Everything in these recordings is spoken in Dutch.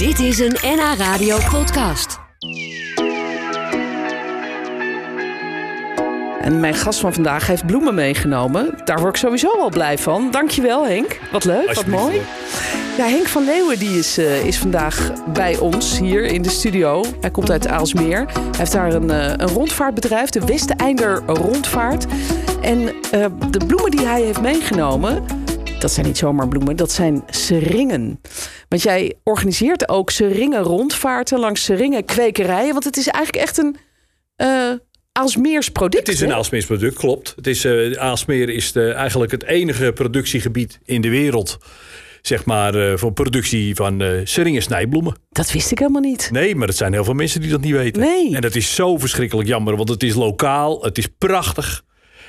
Dit is een NH Radio podcast. En mijn gast van vandaag heeft bloemen meegenomen. Daar word ik sowieso al blij van. Dankjewel Henk. Wat leuk, wat mooi. Ja, Henk van Leeuwen die is, eh, is vandaag bij ons hier in de studio. Hij komt uit Aalsmeer. Hij heeft daar een, eh, een rondvaartbedrijf, de Westeinder Rondvaart. En eh, de bloemen die hij heeft meegenomen, dat zijn niet zomaar bloemen, dat zijn seringen. Want jij organiseert ook seringen rondvaarten langs seringen kwekerijen. Want het is eigenlijk echt een eh Aalsmeers product. Het is een? Aalsmeers product, klopt. Het is, eh Aalsmeer is de, eigenlijk het enige productiegebied in de wereld... zeg maar, eh, voor productie van eh seringen snijbloemen. Dat wist ik helemaal niet. Nee, maar er zijn heel veel mensen die dat niet weten. Nee. En dat is zo verschrikkelijk jammer, want het is lokaal, het is prachtig...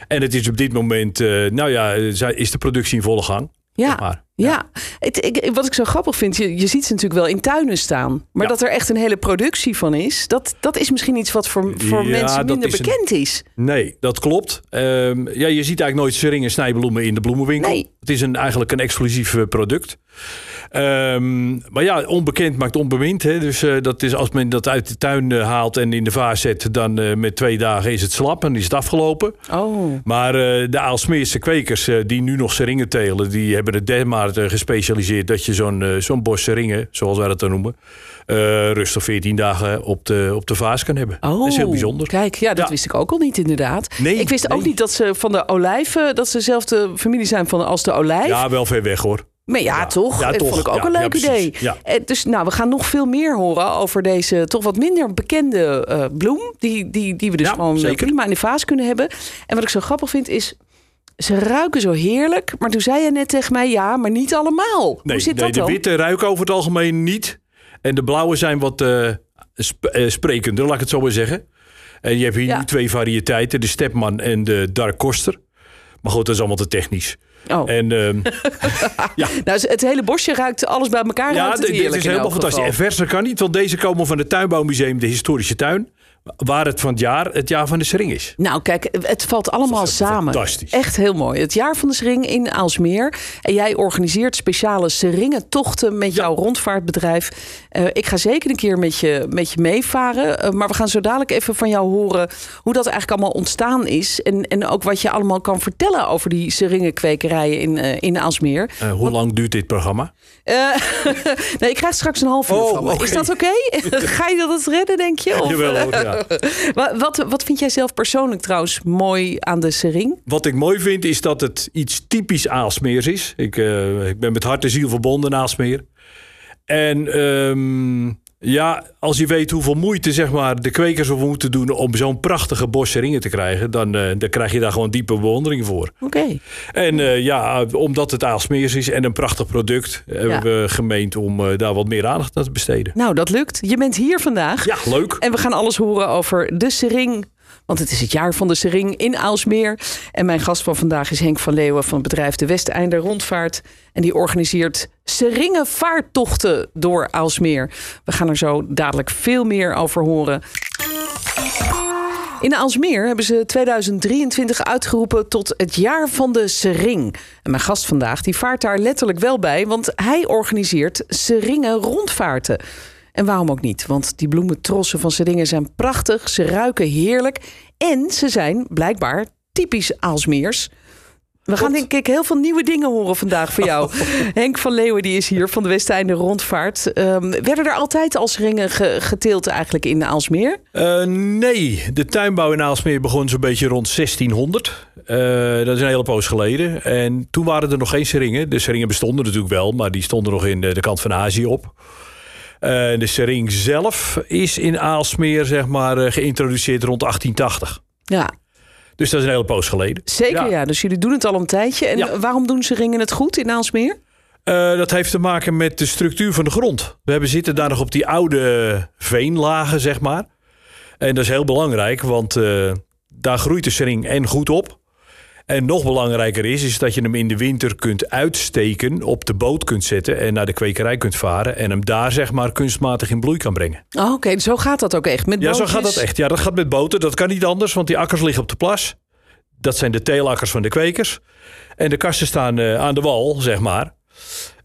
En het is op dit moment, nou ja, is de productie in volle gang. Ja, zeg maar. Ja. Het, ik, wat ik zo grappig vind, je, je ziet ze natuurlijk wel in tuinen staan. Maar Ja. dat er echt een hele productie van is, dat, dat is misschien iets wat voor, voor Ja, mensen minder is een- bekend is. Nee, dat klopt. Ehm, ja, je ziet eigenlijk nooit seringen snijbloemen in de bloemenwinkel. Nee. Het is een, eigenlijk een exclusief eh, product. Ehm, maar ja, onbekend maakt onbemind. Hè? Dus eh, dat is als men dat uit de tuin eh, haalt en in de vaas zet... dan met twee dagen is het slap en is het afgelopen. Oh, Maar de Aalsmeerse kwekers die nu nog seringen telen... die hebben het dermate gespecialiseerd... dat je zo'n zo'n bos seringen, zoals wij dat dan noemen... eh rustig 14 dagen op de, op de vaas kan hebben. oh. Dat is heel bijzonder. Kijk, ja, dat Ja. wist ik ook al niet inderdaad. Nee, ik wist ook niet dat ze van de olijven, dat ze dezelfde familie zijn van, als de olijf. Ja, wel ver weg hoor. Maar ja, Ja. toch? Ja, dat toch. vond ik ook een leuk idee. Ja. Eh, Dus nou, we gaan nog veel meer horen over deze toch wat minder bekende eh, bloem. Die, die, die we dus gewoon eh, zeker. prima in de vaas kunnen hebben. En wat ik zo grappig vind is, ze ruiken zo heerlijk. Maar toen zei je net tegen mij, ja, maar niet allemaal. Nee, Hoe zit nee dat de dan? witte ruiken over het algemeen niet. En de blauwe zijn wat sp- eh, sprekender, laat ik het zo maar zeggen. En je hebt hier Ja. nu twee variëteiten, de Stepman en de Dark Koster. Maar goed, dat is allemaal te technisch. Oh. En ehm, Nou, het hele bosje ruikt alles bij elkaar. ja, het dit- is helemaal fantastisch. En verser kan niet, want deze komen van het Tuinbouwmuseum, de historische tuin. Waar het van het jaar het jaar van de sering is. Nou, kijk, het valt allemaal samen. fantastisch. Echt heel mooi. Het jaar van de sering in Aalsmeer. En jij organiseert speciale seringentochten met jouw rondvaartbedrijf. Eh, ik ga zeker een keer met je, met je meevaren. Eh, maar we gaan zo dadelijk even van jou horen hoe dat eigenlijk allemaal ontstaan is. En, en ook wat je allemaal kan vertellen over die seringenkwekerijen in, eh, in Aalsmeer. Hoe lang duurt dit programma? Nee, ik krijg straks een half uur Oh, van me. Is dat oké? ga je dat redden, denk je? Of, Jawel hoor, ja. wat, wat, wat vind jij zelf persoonlijk trouwens mooi aan de sering? Wat ik mooi vind is dat het iets typisch Aalsmeers is. Ik, eh, ik ben met hart en ziel verbonden aan Aalsmeer. En ehm, ja, als je weet hoeveel moeite zeg maar, de kwekers over moeten doen om zo'n prachtige bos ringen te krijgen, dan, eh, dan krijg je daar gewoon diepe bewondering voor. Oké. En eh, ja, omdat het Aalsmeers is en een prachtig product, hebben we gemeend om eh, daar wat meer aandacht aan te besteden. Nou, dat lukt. Je bent hier vandaag. Ja, leuk. En we gaan alles horen over de sering. Want het is het jaar van de sering in Aalsmeer. En mijn gast van vandaag is Henk van Leeuwen van het bedrijf De Westeinder Rondvaart. En die organiseert seringenvaarttochten door Aalsmeer. We gaan er zo dadelijk veel meer over horen. In Aalsmeer hebben ze 2023 uitgeroepen tot het jaar van de sering. En mijn gast vandaag die vaart daar letterlijk wel bij, want hij organiseert seringen rondvaarten. En waarom ook niet? Want die bloementrossen van seringen zijn prachtig, ze ruiken heerlijk en ze zijn blijkbaar typisch Aalsmeers. We gaan denk ik heel veel nieuwe dingen horen vandaag van jou. Henk van Leeuwen die is hier van de Westeinde Rondvaart. Ehm, werden er altijd al seringen ge- geteeld eigenlijk in Aalsmeer? Eh, nee, de tuinbouw in Aalsmeer begon zo'n beetje rond 1600. Eh, dat is een hele poos geleden. En toen waren er nog geen seringen. De seringen bestonden natuurlijk wel, maar die stonden nog in de, de kant van Azië op. Eh, de sering zelf is in Aalsmeer zeg maar, eh, geïntroduceerd rond 1880. Ja, Dus dat is een hele poos geleden. Zeker ja. Dus jullie doen het al een tijdje. En Ja. waarom doen ze ringen het goed in Aalsmeer? Eh, dat heeft te maken met de structuur van de grond. We hebben zitten daar nog op die oude veenlagen, zeg maar. En dat is heel belangrijk, want daar groeit de sering en goed op. En nog belangrijker is, is dat je hem in de winter kunt uitsteken, op de boot kunt zetten en naar de kwekerij kunt varen. En hem daar zeg maar kunstmatig in bloei kan brengen. Oh, Oké, zo gaat dat ook echt. Met Ja, zo bootjes? gaat dat echt. Ja, dat gaat met boten. Dat kan niet anders, want die akkers liggen op de plas. Dat zijn de teelakkers van de kwekers. En de kasten staan eh, aan de wal, zeg maar.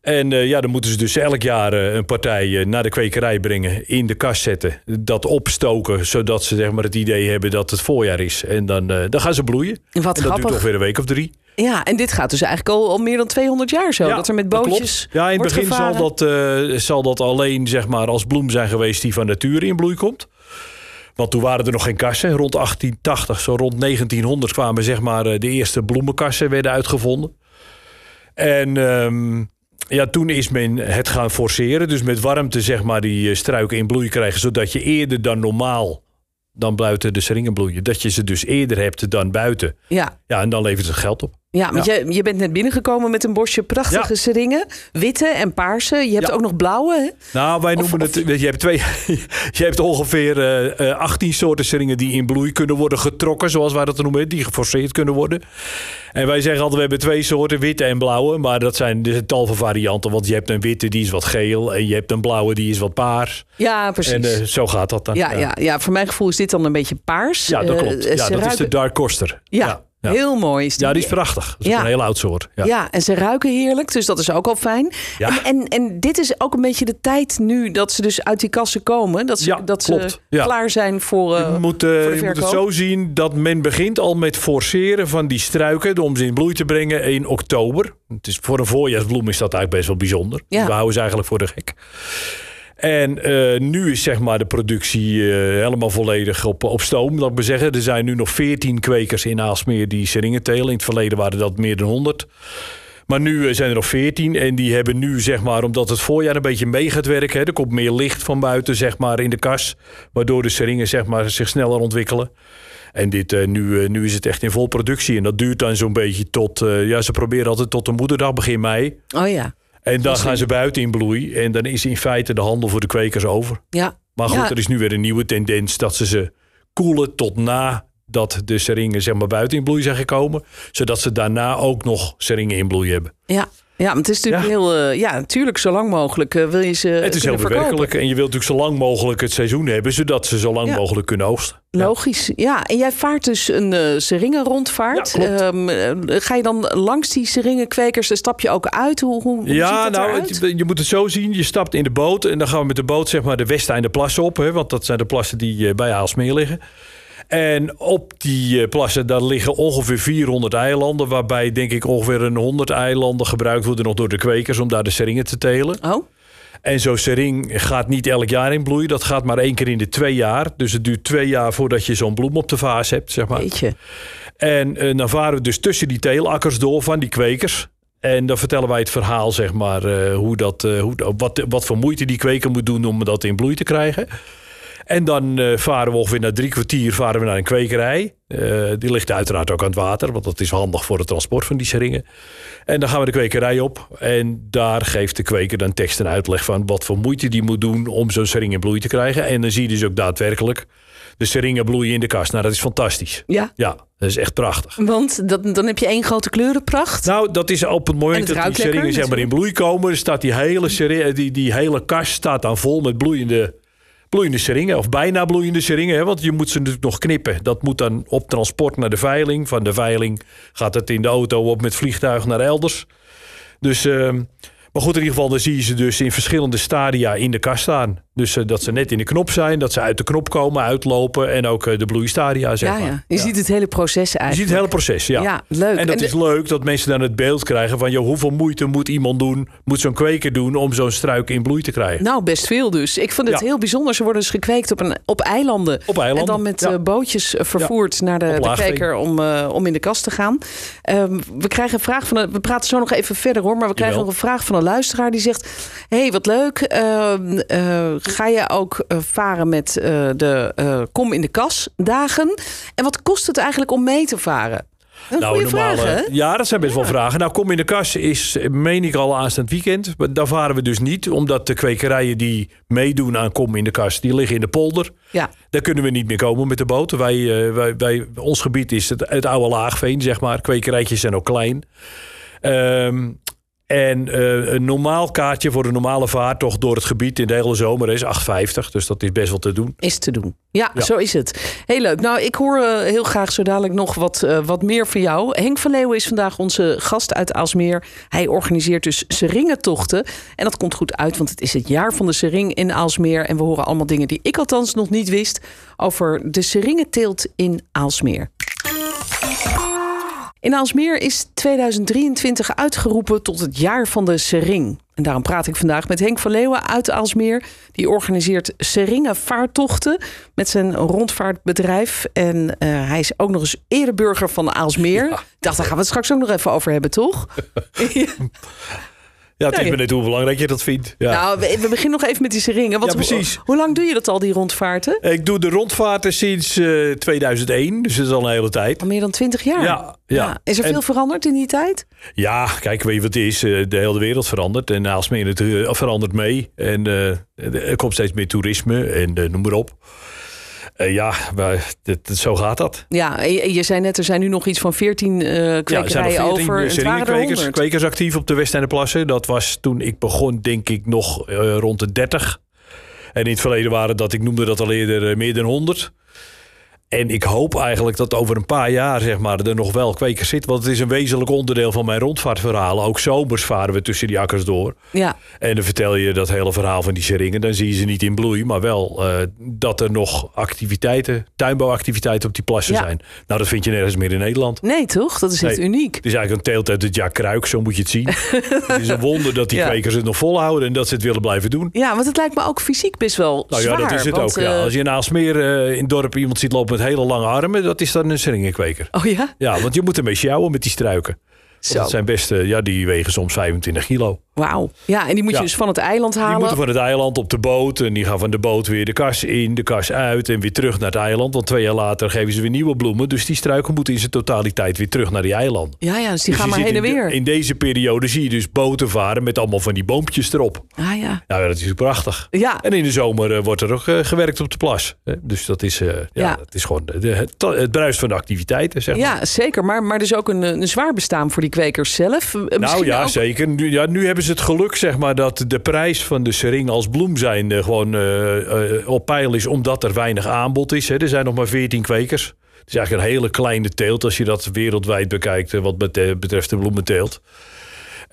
En eh, ja, dan moeten ze dus elk jaar eh, een partij eh, naar de kwekerij brengen, in de kast zetten, dat opstoken, zodat ze zeg maar, het idee hebben dat het voorjaar is. En dan, dan gaan ze bloeien. Wat en dat duurt grappig. ongeveer een week of drie. Ja, en dit gaat dus eigenlijk al, al meer dan 200 jaar zo. dat er met bootjes klopt. Ja, in het begin zal dat, zal dat alleen zeg maar, als bloem zijn geweest die van nature in bloei komt. Want toen waren er nog geen kassen. Rond 1880, zo rond 1900 kwamen zeg maar, de eerste bloemenkassen werden uitgevonden. En ehm, ja, toen is men het gaan forceren. Dus met warmte zeg maar, die eh, struiken in bloei krijgen. Zodat je eerder dan normaal dan buiten de seringen bloeien. Dat je ze dus eerder hebt dan buiten. Ja, Ja, en dan levert het geld op. ja want Je, je bent net binnengekomen met een bosje prachtige Ja. seringen. Witte en paarse. Je hebt Ja. ook nog blauwe. Hè? Nou, wij noemen of- het. Je hebt, twee, je hebt ongeveer eh, eh, 18 soorten seringen die in bloei kunnen worden getrokken, zoals wij dat noemen, die geforceerd kunnen worden. En wij zeggen altijd: we hebben twee soorten, witte en blauwe. Maar dat zijn dus een tal van varianten. Want je hebt een witte die is wat geel. En je hebt een blauwe die is wat paars. Ja, precies. En eh, zo gaat dat dan. ja, ja. Ja, voor mijn gevoel is dit dan een beetje paars. Ja, dat Eh, klopt. ze Ja, dat is de Dark Coster. Ja, ja. Heel mooi. Is die. Ja, die is prachtig. Dat is Ja. een heel oud soort. Ja. Ja. en ze ruiken heerlijk, dus dat is ook al fijn. Ja. En, en, en dit is ook een beetje de tijd nu dat ze dus uit die kassen komen. Dat ze, Ja, dat ze klopt. Klaar zijn voor, eh, Je, moet, voor de je moet het zo zien dat men begint al met forceren van die struiken om ze in bloei te brengen in oktober. Het is, voor een voorjaarsbloem is dat eigenlijk best wel bijzonder. Ja. We houden ze eigenlijk voor de gek. En eh, nu is zeg maar de productie eh, helemaal volledig op, op stoom, laat ik maar zeggen. Er zijn nu nog 14 kwekers in Aalsmeer die seringen telen. In het verleden waren dat meer dan 100. Maar nu eh, zijn er nog 14 en die hebben nu, zeg maar, omdat het voorjaar een beetje mee gaat werken. Hè, er komt meer licht van buiten, zeg maar, in de kas. Waardoor de seringen, zeg maar, zich sneller ontwikkelen. En dit, nu, nu is het echt in vol productie. En dat duurt dan zo'n beetje tot, ja, ze proberen altijd tot de moederdag, begin mei. Oh ja, En dan gaan ze buiten in bloei. En dan is in feite de handel voor de kwekers over. ja. Maar goed, Ja. er is nu weer een nieuwe tendens dat ze ze koelen tot na dat de seringen zeg maar buiten in bloei zijn gekomen. Zodat ze daarna ook nog seringen in bloei hebben. Ja. Ja, maar het is natuurlijk Ja. heel... eh, ja, natuurlijk, zo lang mogelijk eh, wil je ze Het is heel bewerkelijk. En je wilt natuurlijk zo lang mogelijk het seizoen hebben. Zodat ze zo lang Ja. mogelijk kunnen oogsten. Logisch, ja. En jij vaart dus een eh seringen-rondvaart. Ja. Ehm, eh, ga je dan langs die seringenkwekers? Dan stap je ook uit? Hoe, hoe, hoe Ja, ziet dat nou, het- je moet het zo zien. Je stapt in de boot en dan gaan we met de boot zeg maar de Westeinde plassen op. Hè, want dat zijn de plassen die eh, bij Aalsmeer liggen. En op die eh, plassen daar liggen ongeveer 400 eilanden. Waarbij denk ik ongeveer een 100 eilanden gebruikt worden nog door de kwekers om daar de seringen te telen. Oh, En zo'n sering gaat niet elk jaar in bloei. Dat gaat maar één keer in de twee jaar. Dus het duurt twee jaar voordat je zo'n bloem op de vaas hebt, zeg maar. weet je. En eh, dan varen we dus tussen die teelakkers door van die kwekers. En dan vertellen wij het verhaal, zeg maar, eh, hoe dat, eh, hoe, wat, wat voor moeite die kweker moet doen om dat in bloei te krijgen. En dan eh, varen we ongeveer na drie kwartier varen we naar een kwekerij. Eh, die ligt uiteraard ook aan het water, want dat is handig voor het transport van die seringen. En dan gaan we de kwekerij op. En daar geeft de kweker dan tekst en uitleg van wat voor moeite die moet doen om zo'n sering in bloei te krijgen. En dan zie je dus ook daadwerkelijk de seringen bloeien in de kast. Nou, dat is fantastisch. Ja, Ja, dat is echt prachtig. want dat, dan heb je één grote kleurenpracht. Nou, dat is op het En moment het dat die seringen zeg maar in bloei komen, staat die hele, die, die hele kast staat dan vol met bloeiende, bloeiende seringen. Of bijna bloeiende seringen, hè, want je moet ze natuurlijk nog knippen. Dat moet dan op transport naar de veiling. Van de veiling gaat het in de auto op met vliegtuig naar elders. Dus, ehm, maar goed, in ieder geval, dan zie je ze dus in verschillende stadia in de kast staan. Dus eh, dat ze net in de knop zijn, dat ze uit de knop komen, uitlopen en ook eh, de bloeistadia, zeg ja, maar. ja. Je ziet het hele proces Je eigenlijk. ziet het hele proces, ja. Ja, leuk. En dat En is de- leuk dat mensen dan het beeld krijgen van... Joh, hoeveel moeite moet iemand doen, moet zo'n kweker doen... om zo'n struik in bloei te krijgen. Nou, best veel dus. Ik vond het Ja. heel bijzonder. Ze worden dus gekweekt op, een, op eilanden. Op eilanden, En dan met eh, bootjes vervoerd naar de, kweker om, om in de kast te gaan. Ehm, we krijgen een vraag van... Een, we praten zo nog even verder hoor. Maar we krijgen Jawel. nog een vraag van een luisteraar die zegt... hey, wat leuk. Ehm, eh, ga je ook eh, varen met eh, de kom in de kas dagen? En wat kost het eigenlijk om mee te varen? Een vraag, hè? Ja, dat zijn best wel vragen. Nou, kom in de kas is, meen ik al aanstaand weekend. Maar daar varen we dus niet. Omdat de kwekerijen die meedoen aan kom in de kas... die liggen in de polder. Ja, Daar kunnen we niet meer komen met de boot. Wij, wij, wij, ons gebied is het, het oude laagveen, zeg maar. Kwekerijtjes zijn ook klein. Ehm, En eh, een normaal kaartje voor een normale vaartocht door het gebied in de hele zomer is 8,50. Dus dat is best wel te doen. Is te doen. Ja, Ja. zo is het. Heel leuk. Nou, ik hoor eh, heel graag zo dadelijk nog wat, eh, wat meer van jou. Henk van Leeuwen is vandaag onze gast uit Aalsmeer. Hij organiseert dus seringentochten. En dat komt goed uit, want het is het jaar van de sering in Aalsmeer. En we horen allemaal dingen die ik althans nog niet wist... over de seringenteelt in Aalsmeer. In Aalsmeer is 2023 uitgeroepen tot het jaar van de sering. En daarom praat ik vandaag met Henk van Leeuwen uit Aalsmeer. Die organiseert seringenvaartochten met zijn rondvaartbedrijf. En eh, hij is ook nog eens ereburger van Aalsmeer. Ik dacht, daar gaan we het straks ook nog even over hebben, toch? Ja. Ja, het is net hoe belangrijk je dat vindt. Ja. Nou, we, we beginnen nog even met die seringen. Want Ja, precies. Hoe, hoe lang doe je dat al, die rondvaarten? Ik doe de rondvaarten sinds eh, 2001, dus dat is al een hele tijd. Al meer dan twintig jaar. Ja, ja. Is er En- veel veranderd in die tijd? Ja, kijk, weet je wat het is? Eh, De hele wereld verandert en Aalsmeer het, eh, verandert mee. En er komt steeds meer toerisme en noem maar op. Eh, ja, maar dit, dit- zo gaat dat. Ja, je, je zei net, er zijn nu nog iets van veertien eh Ja, er zijn nog kwekerijen 14 over. Het waren er seringenkwekers 100. kwekers actief op de Westeinde Dat was toen ik begon, denk ik, nog eh, rond de 30. En in het verleden waren dat, ik noemde dat al eerder, eh, meer dan 100. En ik hoop eigenlijk dat over een paar jaar zeg maar, er nog wel kwekers zitten. Want het is een wezenlijk onderdeel van mijn rondvaartverhalen. Ook zomers varen we tussen die akkers door. Ja, En dan vertel je dat hele verhaal van die seringen. Dan zie je ze niet in bloei, maar wel eh, dat er nog activiteiten, tuinbouwactiviteiten op die plassen Ja. zijn. Nou, dat vind je nergens meer in Nederland. nee toch? Dat is echt Nee. uniek. Het is eigenlijk een teelt uit het jaar kruik, zo moet je het zien. het is een wonder dat die Ja. kwekers het nog volhouden en dat ze het willen blijven doen. Ja, want het lijkt me ook fysiek best wel Nou zwaar. ja, dat is het want, ook. Ja. eh, Als je in Aalsmeer eh, in het dorp iemand ziet lopen met hele lange armen, dat is dan een seringenkweker. Oh ja? Ja, want je moet ermee sjouwen met die struiken. Dat zijn best, eh, ja, die wegen soms 25 kilo. Wauw. Ja, en die moet je Ja. dus van het eiland Die halen. moeten van het eiland op de boot. En die gaan van de boot weer de kas in, de kas uit en weer terug naar het eiland. Want twee jaar later geven ze weer nieuwe bloemen. Dus die struiken moeten in zijn totaliteit weer terug naar die eiland. Ja, ja, dus die Dus gaan maar heen en de- weer. in deze periode zie je dus boten varen met allemaal van die boompjes erop. Ah ja. Nou, ja, dat is prachtig. Ja, En in de zomer eh, wordt er ook eh, gewerkt op de plas. Dus dat is, eh, ja, Ja. dat is gewoon de, het, het bruist van de activiteiten, zeg maar. ja zeker. Maar, maar dus ook een, een zwaar bestaan voor die kwekers zelf. Nou ja, ook- zeker. Nu, ja, nu hebben ze het geluk, zeg maar, dat de prijs van de sering als bloem zijn eh, gewoon eh, eh, op peil is, omdat er weinig aanbod is. Hè. Er zijn nog maar 14 kwekers. Het is eigenlijk een hele kleine teelt als je dat wereldwijd bekijkt, wat betreft de bloementeelt.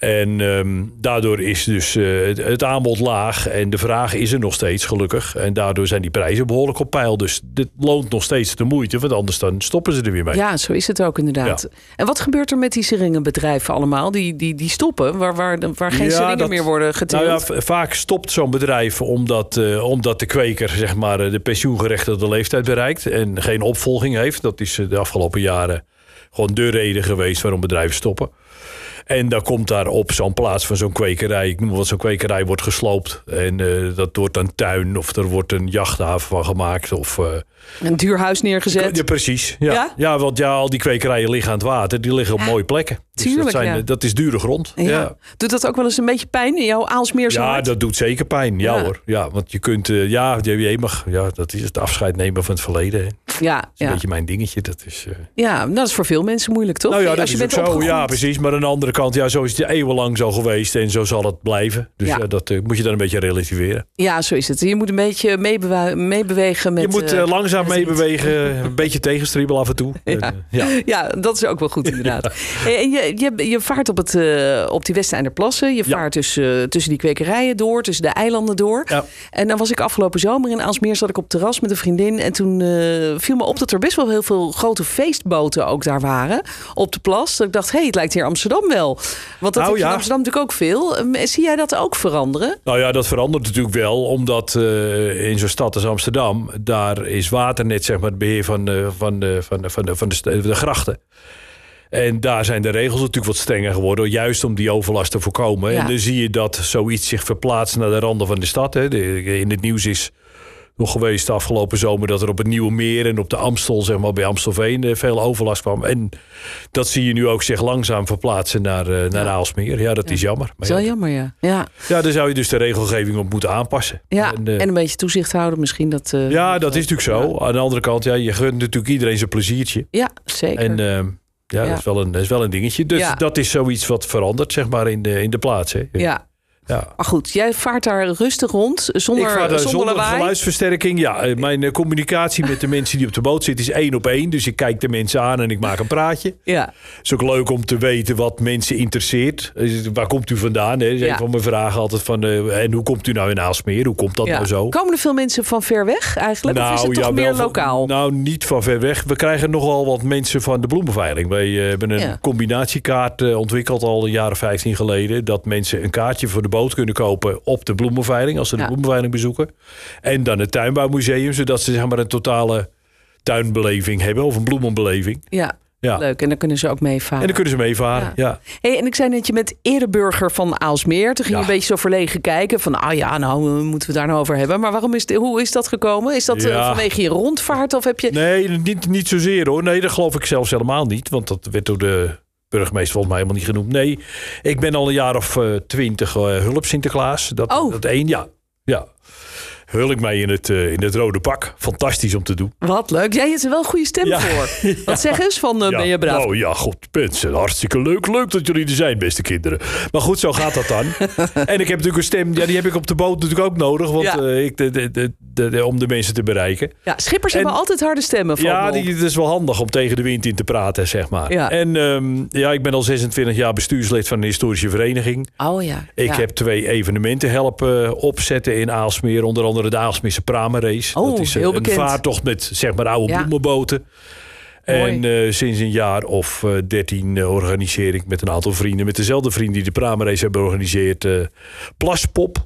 En ehm, daardoor is dus eh, het, het aanbod laag en de vraag is er nog steeds, gelukkig. En daardoor zijn die prijzen behoorlijk op peil. Dus dit loont nog steeds de moeite, want anders dan stoppen ze er weer mee. Ja, zo is het ook inderdaad. En wat gebeurt er met die seringenbedrijven allemaal? Die, die, die stoppen, waar, waar, waar geen Ja, seringen dat- meer worden geteeld? Nou ja, vaak stopt zo'n bedrijf omdat, eh, omdat de kweker zeg maar, eh, de pensioengerechtigde leeftijd bereikt en geen opvolging heeft. Dat is de afgelopen jaren gewoon de reden geweest waarom bedrijven stoppen. En dan komt daar op zo'n plaats van zo'n kwekerij, ik noem wat, zo'n kwekerij wordt gesloopt. En eh, dat wordt een tuin of er wordt een jachthaven van gemaakt. Of, eh, Een duur huis neergezet. ja, precies. Ja. Ja? Ja? want ja, al die kwekerijen liggen aan het water. Die liggen op mooie plekken. Dus tuurlijk, dat, zijn, eh, dat is dure grond. ja. Doet dat ook wel eens een beetje pijn in jouw Aalsmeerse Ja, dat doet zeker pijn. Ja, hoor. Ja, want je kunt, ja, je, je mag, ja, dat is het afscheid nemen van het verleden. hè. Dat is Ja, een ja. beetje mijn dingetje. Dat is, eh, ja, dat is voor veel mensen moeilijk, toch? nou ja, Als dat je is ook bent zo. opgegroeid. Ja, precies. Maar aan de andere kant, ja, zo is het eeuwenlang zo geweest en zo zal het blijven. Dus Ja. ja. dat eh, moet je dan een beetje relativeren. Ja, zo is het. Je moet een beetje meebewegen met... je moet eh, langzaam meebewegen, een beetje tegenstribbelen af en toe. Ja. Ja. Ja, dat is ook wel goed inderdaad. En je, je, je vaart op, het, op die Westeinderplassen. Je Ja. vaart eh, tussen die kwekerijen door, tussen de eilanden door. Ja. En dan was ik afgelopen zomer in Aalsmeer, zat ik op terras met een vriendin. En toen eh, viel me op dat er best wel heel veel grote feestboten ook daar waren. Op de plas. Dat ik dacht, hé, hey, het lijkt hier Amsterdam wel. Want dat Nou, heb je in. Amsterdam natuurlijk ook veel. Eh, Zie jij dat ook veranderen? Nou ja, dat verandert natuurlijk wel, omdat eh, in zo'n stad als Amsterdam, daar is waternet zeg maar het beheer van, eh, van, de, van, de, van, de, van de, grachten. En daar zijn de regels natuurlijk wat strenger geworden, juist om die overlast te voorkomen. Ja. En dan zie je dat zoiets zich verplaatst naar de randen van de stad. Hè. In het nieuws is nog geweest de afgelopen zomer dat er op het Nieuwe Meer en op de Amstel, zeg maar bij Amstelveen, eh, veel overlast kwam. En dat zie je nu ook zich langzaam verplaatsen naar, eh, naar Ja. Aalsmeer. Ja, dat is jammer. Dat Maar is wel ja, jammer, ja. Ja, ja, daar zou je dus de regelgeving op moeten aanpassen. ja. En, eh, en een beetje toezicht houden misschien. Dat, ja, dat is natuurlijk zo. Aan de andere kant, ja, je gunt natuurlijk iedereen zijn pleziertje. Ja, zeker. En eh, Ja, Ja. Dat, is wel een, dat is wel een dingetje. Dus Ja. dat is zoiets wat verandert, zeg maar, in de, in de plaats. Hè. Ja. Ja. Maar goed, jij vaart daar rustig rond, zonder, ik zonder, geluidsversterking. Ja, eh, mijn eh, communicatie met de mensen die op de boot zitten is één op één. Dus ik kijk de mensen aan en ik maak een praatje. Ja. Het is ook leuk om te weten wat mensen interesseert. Waar komt u vandaan? Hè? Dat is Ja. een van mijn vragen altijd van... eh, en hoe komt u nou in Aalsmeer? Hoe komt dat ja. nou zo? Komen er veel mensen van ver weg eigenlijk? of is het toch ja, meer van- lokaal? Nou, niet van ver weg. We krijgen nogal wat mensen van de bloemenveiling. Wij hebben een combinatiekaart ontwikkeld al een jaar of 15 geleden. Dat mensen een kaartje voor de boot kunnen kopen op de bloemenveiling. Als ze de Ja. bloemenveiling bezoeken. En dan het tuinbouwmuseum. Zodat ze zeg maar, een totale tuinbeleving hebben. Of een bloemenbeleving. Ja, Ja. leuk. En dan kunnen ze ook meevaren. En dan kunnen ze meevaren. Ja. Hey, en ik zei net, je bent ereburger van Aalsmeer. Toen ging je Ja. een beetje zo verlegen kijken. Van, ah ja, nou eh, moeten we daar nou over hebben. Maar waarom is, hoe is dat gekomen? Is dat eh, Ja. vanwege je rondvaart? Of heb je... Nee, niet, niet zozeer hoor. Nee, dat geloof ik zelfs helemaal niet. Want dat werd door de burgemeester volgens mij helemaal niet genoemd. Nee, ik ben al een jaar of eh, twintig eh, hulp Sinterklaas. Dat, Oh. dat één, ja. Ja. Hul ik mij in het, eh, in het rode pak. Fantastisch om te doen. Wat leuk. Jij hebt er wel een goede stem Ja. voor. Wat zeg eens van, ja. ben je braaf? Nou ja, god, mensen. Hartstikke leuk. Leuk dat jullie er zijn, beste kinderen. Maar goed, zo gaat dat dan. en ik heb natuurlijk een stem. Ja, die heb ik op de boot natuurlijk ook nodig. Want Ja. ik, de, de, de, de- de- om de mensen te bereiken. Ja, schippers En- hebben altijd harde stemmen. Van Ja, die, het is wel handig om tegen de wind in te praten, zeg maar. Ja. En ehm, ja, ik ben al 26 jaar bestuurslid van een historische vereniging. Oh ja. Ik ja. heb twee evenementen helpen eh, opzetten in Aalsmeer. Onder andere de Aalsmeerse Pramenrace. Oh, dat is een, heel een bekend. vaartocht met zeg maar oude Ja. bloemenboten. En eh, sinds een jaar of eh, dertien eh, organiseer ik met een aantal vrienden... met dezelfde vrienden die de Pramenrace hebben georganiseerd... eh, Plaspop.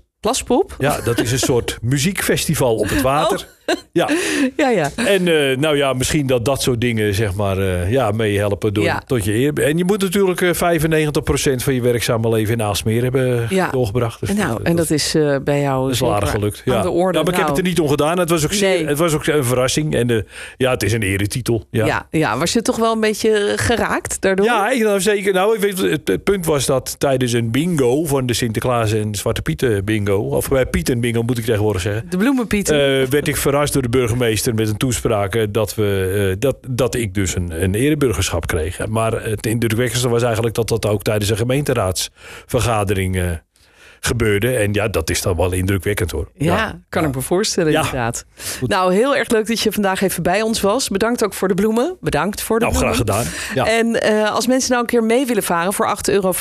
Ja, dat is een soort muziekfestival op het water. Oh. Ja, Ja, ja. en eh, nou ja, misschien dat dat soort dingen zeg maar eh, ja, meehelpen door, Ja. tot je eer. En je moet natuurlijk eh 95% van je werkzame leven in Aalsmeer hebben Ja. doorgebracht. Dus Nou, en dat is eh, bij jou is aardig gelukt. Ja. de orde. Nou, maar ik heb Nou, het er niet om gedaan. Het was ook, zeer- Nee. het was ook een verrassing. En eh, ja, het is een eretitel. Ja. ja. Ja, was je toch wel een beetje geraakt daardoor? Ja, ik- nou, zeker. Nou, ik weet, het, het punt was dat tijdens een bingo van de Sinterklaas en Zwarte Pieten bingo, of bij Pieten bingo moet ik tegenwoordig zeggen, De bloemenpieten. eh, werd ik verrast door de burgemeester met een toespraak eh, dat, we, eh, dat, dat ik dus een, een ereburgerschap kreeg. Maar het indrukwekkendste was eigenlijk dat dat ook tijdens een gemeenteraadsvergadering eh, gebeurde. En ja, dat is dan wel indrukwekkend hoor. Ja, kan ik me voorstellen Ja. inderdaad. Nou, heel erg leuk dat je vandaag even bij ons was. Bedankt ook voor de bloemen. Bedankt voor de Nou, bloemen. graag gedaan. Ja. En eh, als mensen nou een keer mee willen varen voor 8,50 euro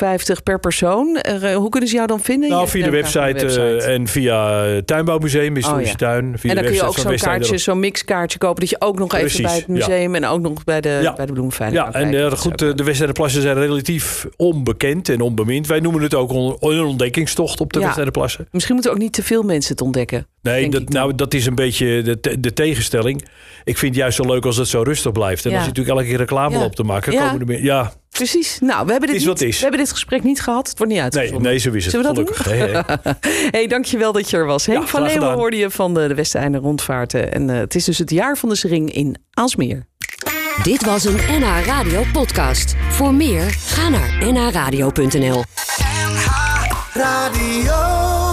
per persoon, eh, hoe kunnen ze jou dan vinden? Nou, via de ook website, eh, en via het Tuinbouwmuseum, Historische Oh, ja. Tuin. Via en dan kun je ook zo'n kaartje, zo'n mixkaartje kopen, dat je ook nog even bij het ja. museum en ook nog bij de, Ja. bij de bloemenveiling Ja, kan en eh, goed, eh, de Westerenplassen zijn relatief onbekend en onbemind. Wij noemen het ook een ontdekkingstocht op de Ja. Westerenplassen. Misschien moeten ook niet te veel mensen het ontdekken. Nee, dat, nou, dat is een beetje de, te- de tegenstelling. Ik vind het juist zo leuk als het zo rustig blijft. En Ja. als je natuurlijk elke keer reclame Ja. loopt te maken, Ja. komen er meer... Ja, Precies. Nou, we hebben dit, Is wat niet- is. We hebben dit gesprek niet gehad. Het wordt niet nee, uitgezonden. nee, zo is het. Zullen we dat Gelukkig. hè. hey, dankjewel dat je er was. Henk Ja, van Leeuwen hoorde je van de, de Westeinde rondvaarten. En eh, het is dus het jaar van de Sering in Aalsmeer. Dit was een NH Radio podcast. Voor meer, ga naar nhradio.nl. NH Radio.